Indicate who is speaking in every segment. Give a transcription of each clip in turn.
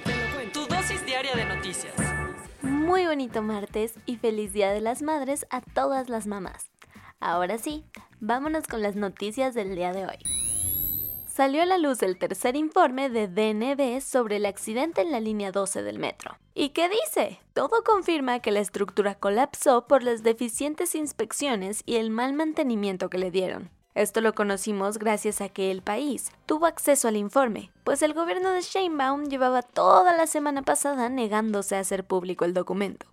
Speaker 1: Cuento. Tu dosis diaria de noticias.
Speaker 2: Muy bonito martes y feliz Día de las Madres a todas las mamás. Ahora sí, vámonos con las noticias del día de hoy. Salió a la luz el tercer informe de DNB sobre el accidente en la línea 12 del metro. ¿Y qué dice? Todo confirma que la estructura colapsó por las deficientes inspecciones y el mal mantenimiento que le dieron. Esto lo conocimos gracias a que el país tuvo acceso al informe, pues el gobierno de Sheinbaum llevaba toda la semana pasada negándose a hacer público el documento.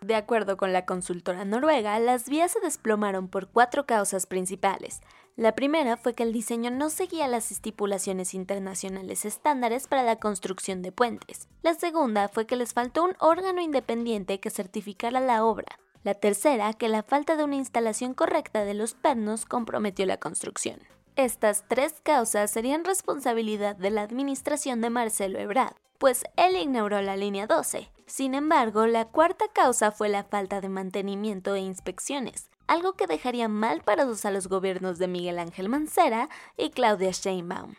Speaker 2: De acuerdo con la consultora noruega, las vías se desplomaron por cuatro causas principales. La primera fue que el diseño no seguía las estipulaciones internacionales estándares para la construcción de puentes. La segunda fue que les faltó un órgano independiente que certificara la obra. La tercera, que la falta de una instalación correcta de los pernos comprometió la construcción. Estas tres causas serían responsabilidad de la administración de Marcelo Ebrard, pues él ignoró la línea 12. Sin embargo, la cuarta causa fue la falta de mantenimiento e inspecciones, algo que dejaría mal parados a los gobiernos de Miguel Ángel Mancera y Claudia Sheinbaum.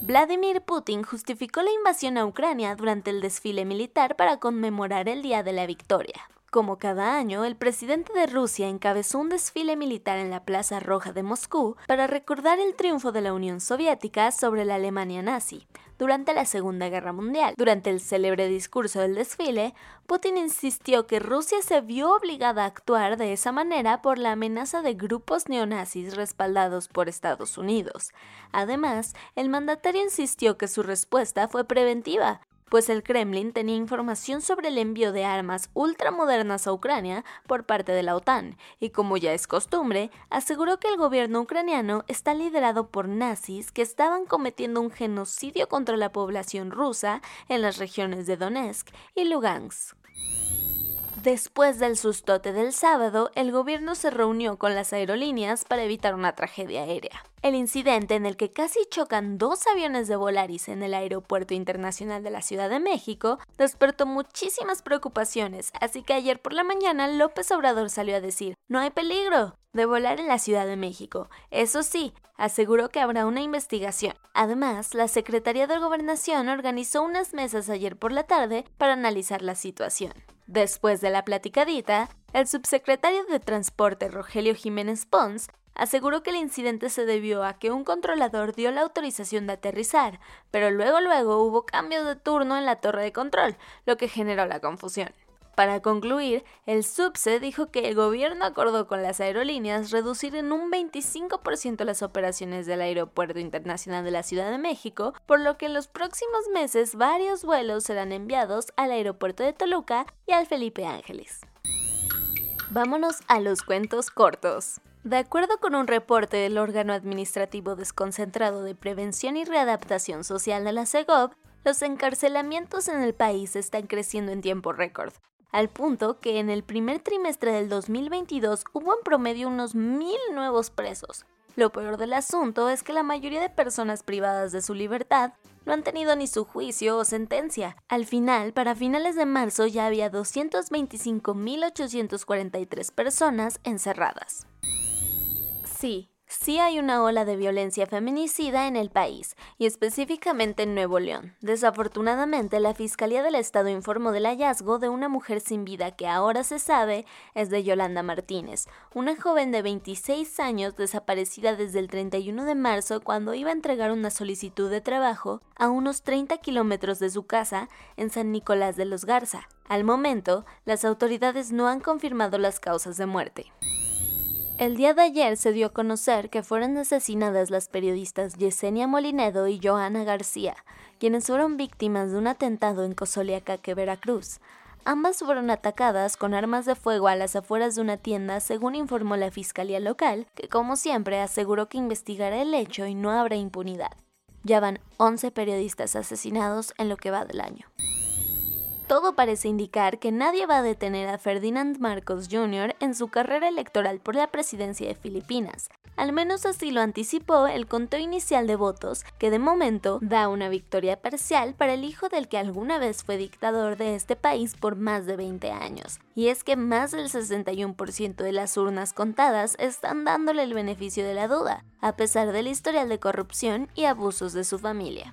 Speaker 2: Vladimir Putin justificó la invasión a Ucrania durante el desfile militar para conmemorar el Día de la Victoria. Como cada año, el presidente de Rusia encabezó un desfile militar en la Plaza Roja de Moscú para recordar el triunfo de la Unión Soviética sobre la Alemania nazi durante la Segunda Guerra Mundial. Durante el célebre discurso del desfile, Putin insistió que Rusia se vio obligada a actuar de esa manera por la amenaza de grupos neonazis respaldados por Estados Unidos. Además, el mandatario insistió que su respuesta fue preventiva, pues el Kremlin tenía información sobre el envío de armas ultramodernas a Ucrania por parte de la OTAN, y como ya es costumbre, aseguró que el gobierno ucraniano está liderado por nazis que estaban cometiendo un genocidio contra la población rusa en las regiones de Donetsk y Lugansk. Después del sustote del sábado, el gobierno se reunió con las aerolíneas para evitar una tragedia aérea. El incidente en el que casi chocan dos aviones de Volaris en el Aeropuerto Internacional de la Ciudad de México despertó muchísimas preocupaciones, así que ayer por la mañana López Obrador salió a decir, no hay peligro de volar en la Ciudad de México. Eso sí, aseguró que habrá una investigación. Además, la Secretaría de Gobernación organizó unas mesas ayer por la tarde para analizar la situación. Después de la platicadita, el subsecretario de Transporte Rogelio Jiménez Pons aseguró que el incidente se debió a que un controlador dio la autorización de aterrizar, pero luego luego hubo cambio de turno en la torre de control, lo que generó la confusión. Para concluir, el SUBSE dijo que el gobierno acordó con las aerolíneas reducir en un 25% las operaciones del Aeropuerto Internacional de la Ciudad de México, por lo que en los próximos meses varios vuelos serán enviados al aeropuerto de Toluca y al Felipe Ángeles. Vámonos a los cuentos cortos. De acuerdo con un reporte del órgano administrativo desconcentrado de prevención y readaptación social de la CEGOV, los encarcelamientos en el país están creciendo en tiempo récord, al punto que en el primer trimestre del 2022 hubo en promedio unos mil nuevos presos. Lo peor del asunto es que la mayoría de personas privadas de su libertad no han tenido ni su juicio o sentencia. Al final, para finales de marzo ya había 225.843 personas encerradas. Sí, Sí hay una ola de violencia feminicida en el país, y específicamente en Nuevo León. Desafortunadamente, la Fiscalía del Estado informó del hallazgo de una mujer sin vida que ahora se sabe es de Yolanda Martínez, una joven de 26 años desaparecida desde el 31 de marzo cuando iba a entregar una solicitud de trabajo a unos 30 kilómetros de su casa en San Nicolás de los Garza. Al momento, las autoridades no han confirmado las causas de muerte. El día de ayer se dio a conocer que fueron asesinadas las periodistas Yesenia Molinedo y Joana García, quienes fueron víctimas de un atentado en Cozoliacaque, Veracruz. ambas fueron atacadas con armas de fuego a las afueras de una tienda, según informó la fiscalía local, que como siempre aseguró que investigará el hecho y no habrá impunidad. Ya van 11 periodistas asesinados en lo que va del año. Todo parece indicar que nadie va a detener a Ferdinand Marcos Jr. en su carrera electoral por la presidencia de Filipinas. Al menos así lo anticipó el conteo inicial de votos, que de momento da una victoria parcial para el hijo del que alguna vez fue dictador de este país por más de 20 años. Y es que más del 61% de las urnas contadas están dándole el beneficio de la duda, a pesar del historial de corrupción y abusos de su familia.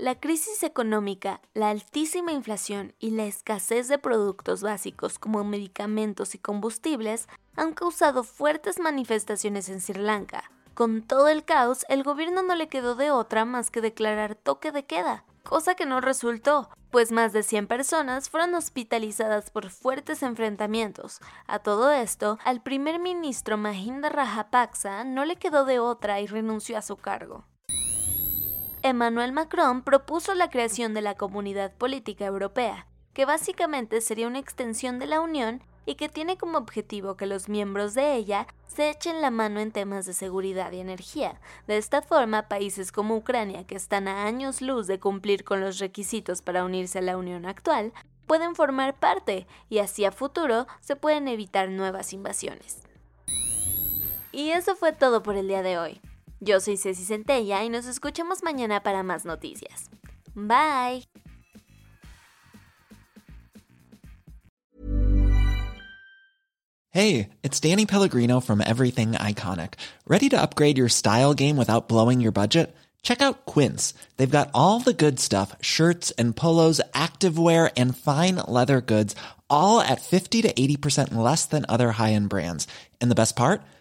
Speaker 2: La crisis económica, la altísima inflación y la escasez de productos básicos como medicamentos y combustibles han causado fuertes manifestaciones en Sri Lanka. Con todo el caos, el gobierno no le quedó de otra más que declarar toque de queda, cosa que no resultó, pues más de 100 personas fueron hospitalizadas por fuertes enfrentamientos. A todo esto, al primer ministro Mahinda Rajapaksa no le quedó de otra y renunció a su cargo. Emmanuel Macron propuso la creación de la Comunidad Política Europea, que básicamente sería una extensión de la Unión y que tiene como objetivo que los miembros de ella se echen la mano en temas de seguridad y energía. De esta forma, países como Ucrania, que están a años luz de cumplir con los requisitos para unirse a la Unión actual, pueden formar parte y así a futuro se pueden evitar nuevas invasiones. Y eso fue todo por el día de hoy. Yo soy Ceci Centella y nos escuchamos mañana para más noticias. Bye.
Speaker 3: Hey, it's Danny Pellegrino from Everything Iconic. Ready to upgrade your style game without blowing your budget? Check out Quince. They've got all the good stuff shirts and polos, activewear, and fine leather goods, all at 50 to 80% less than other high end brands. And the best part?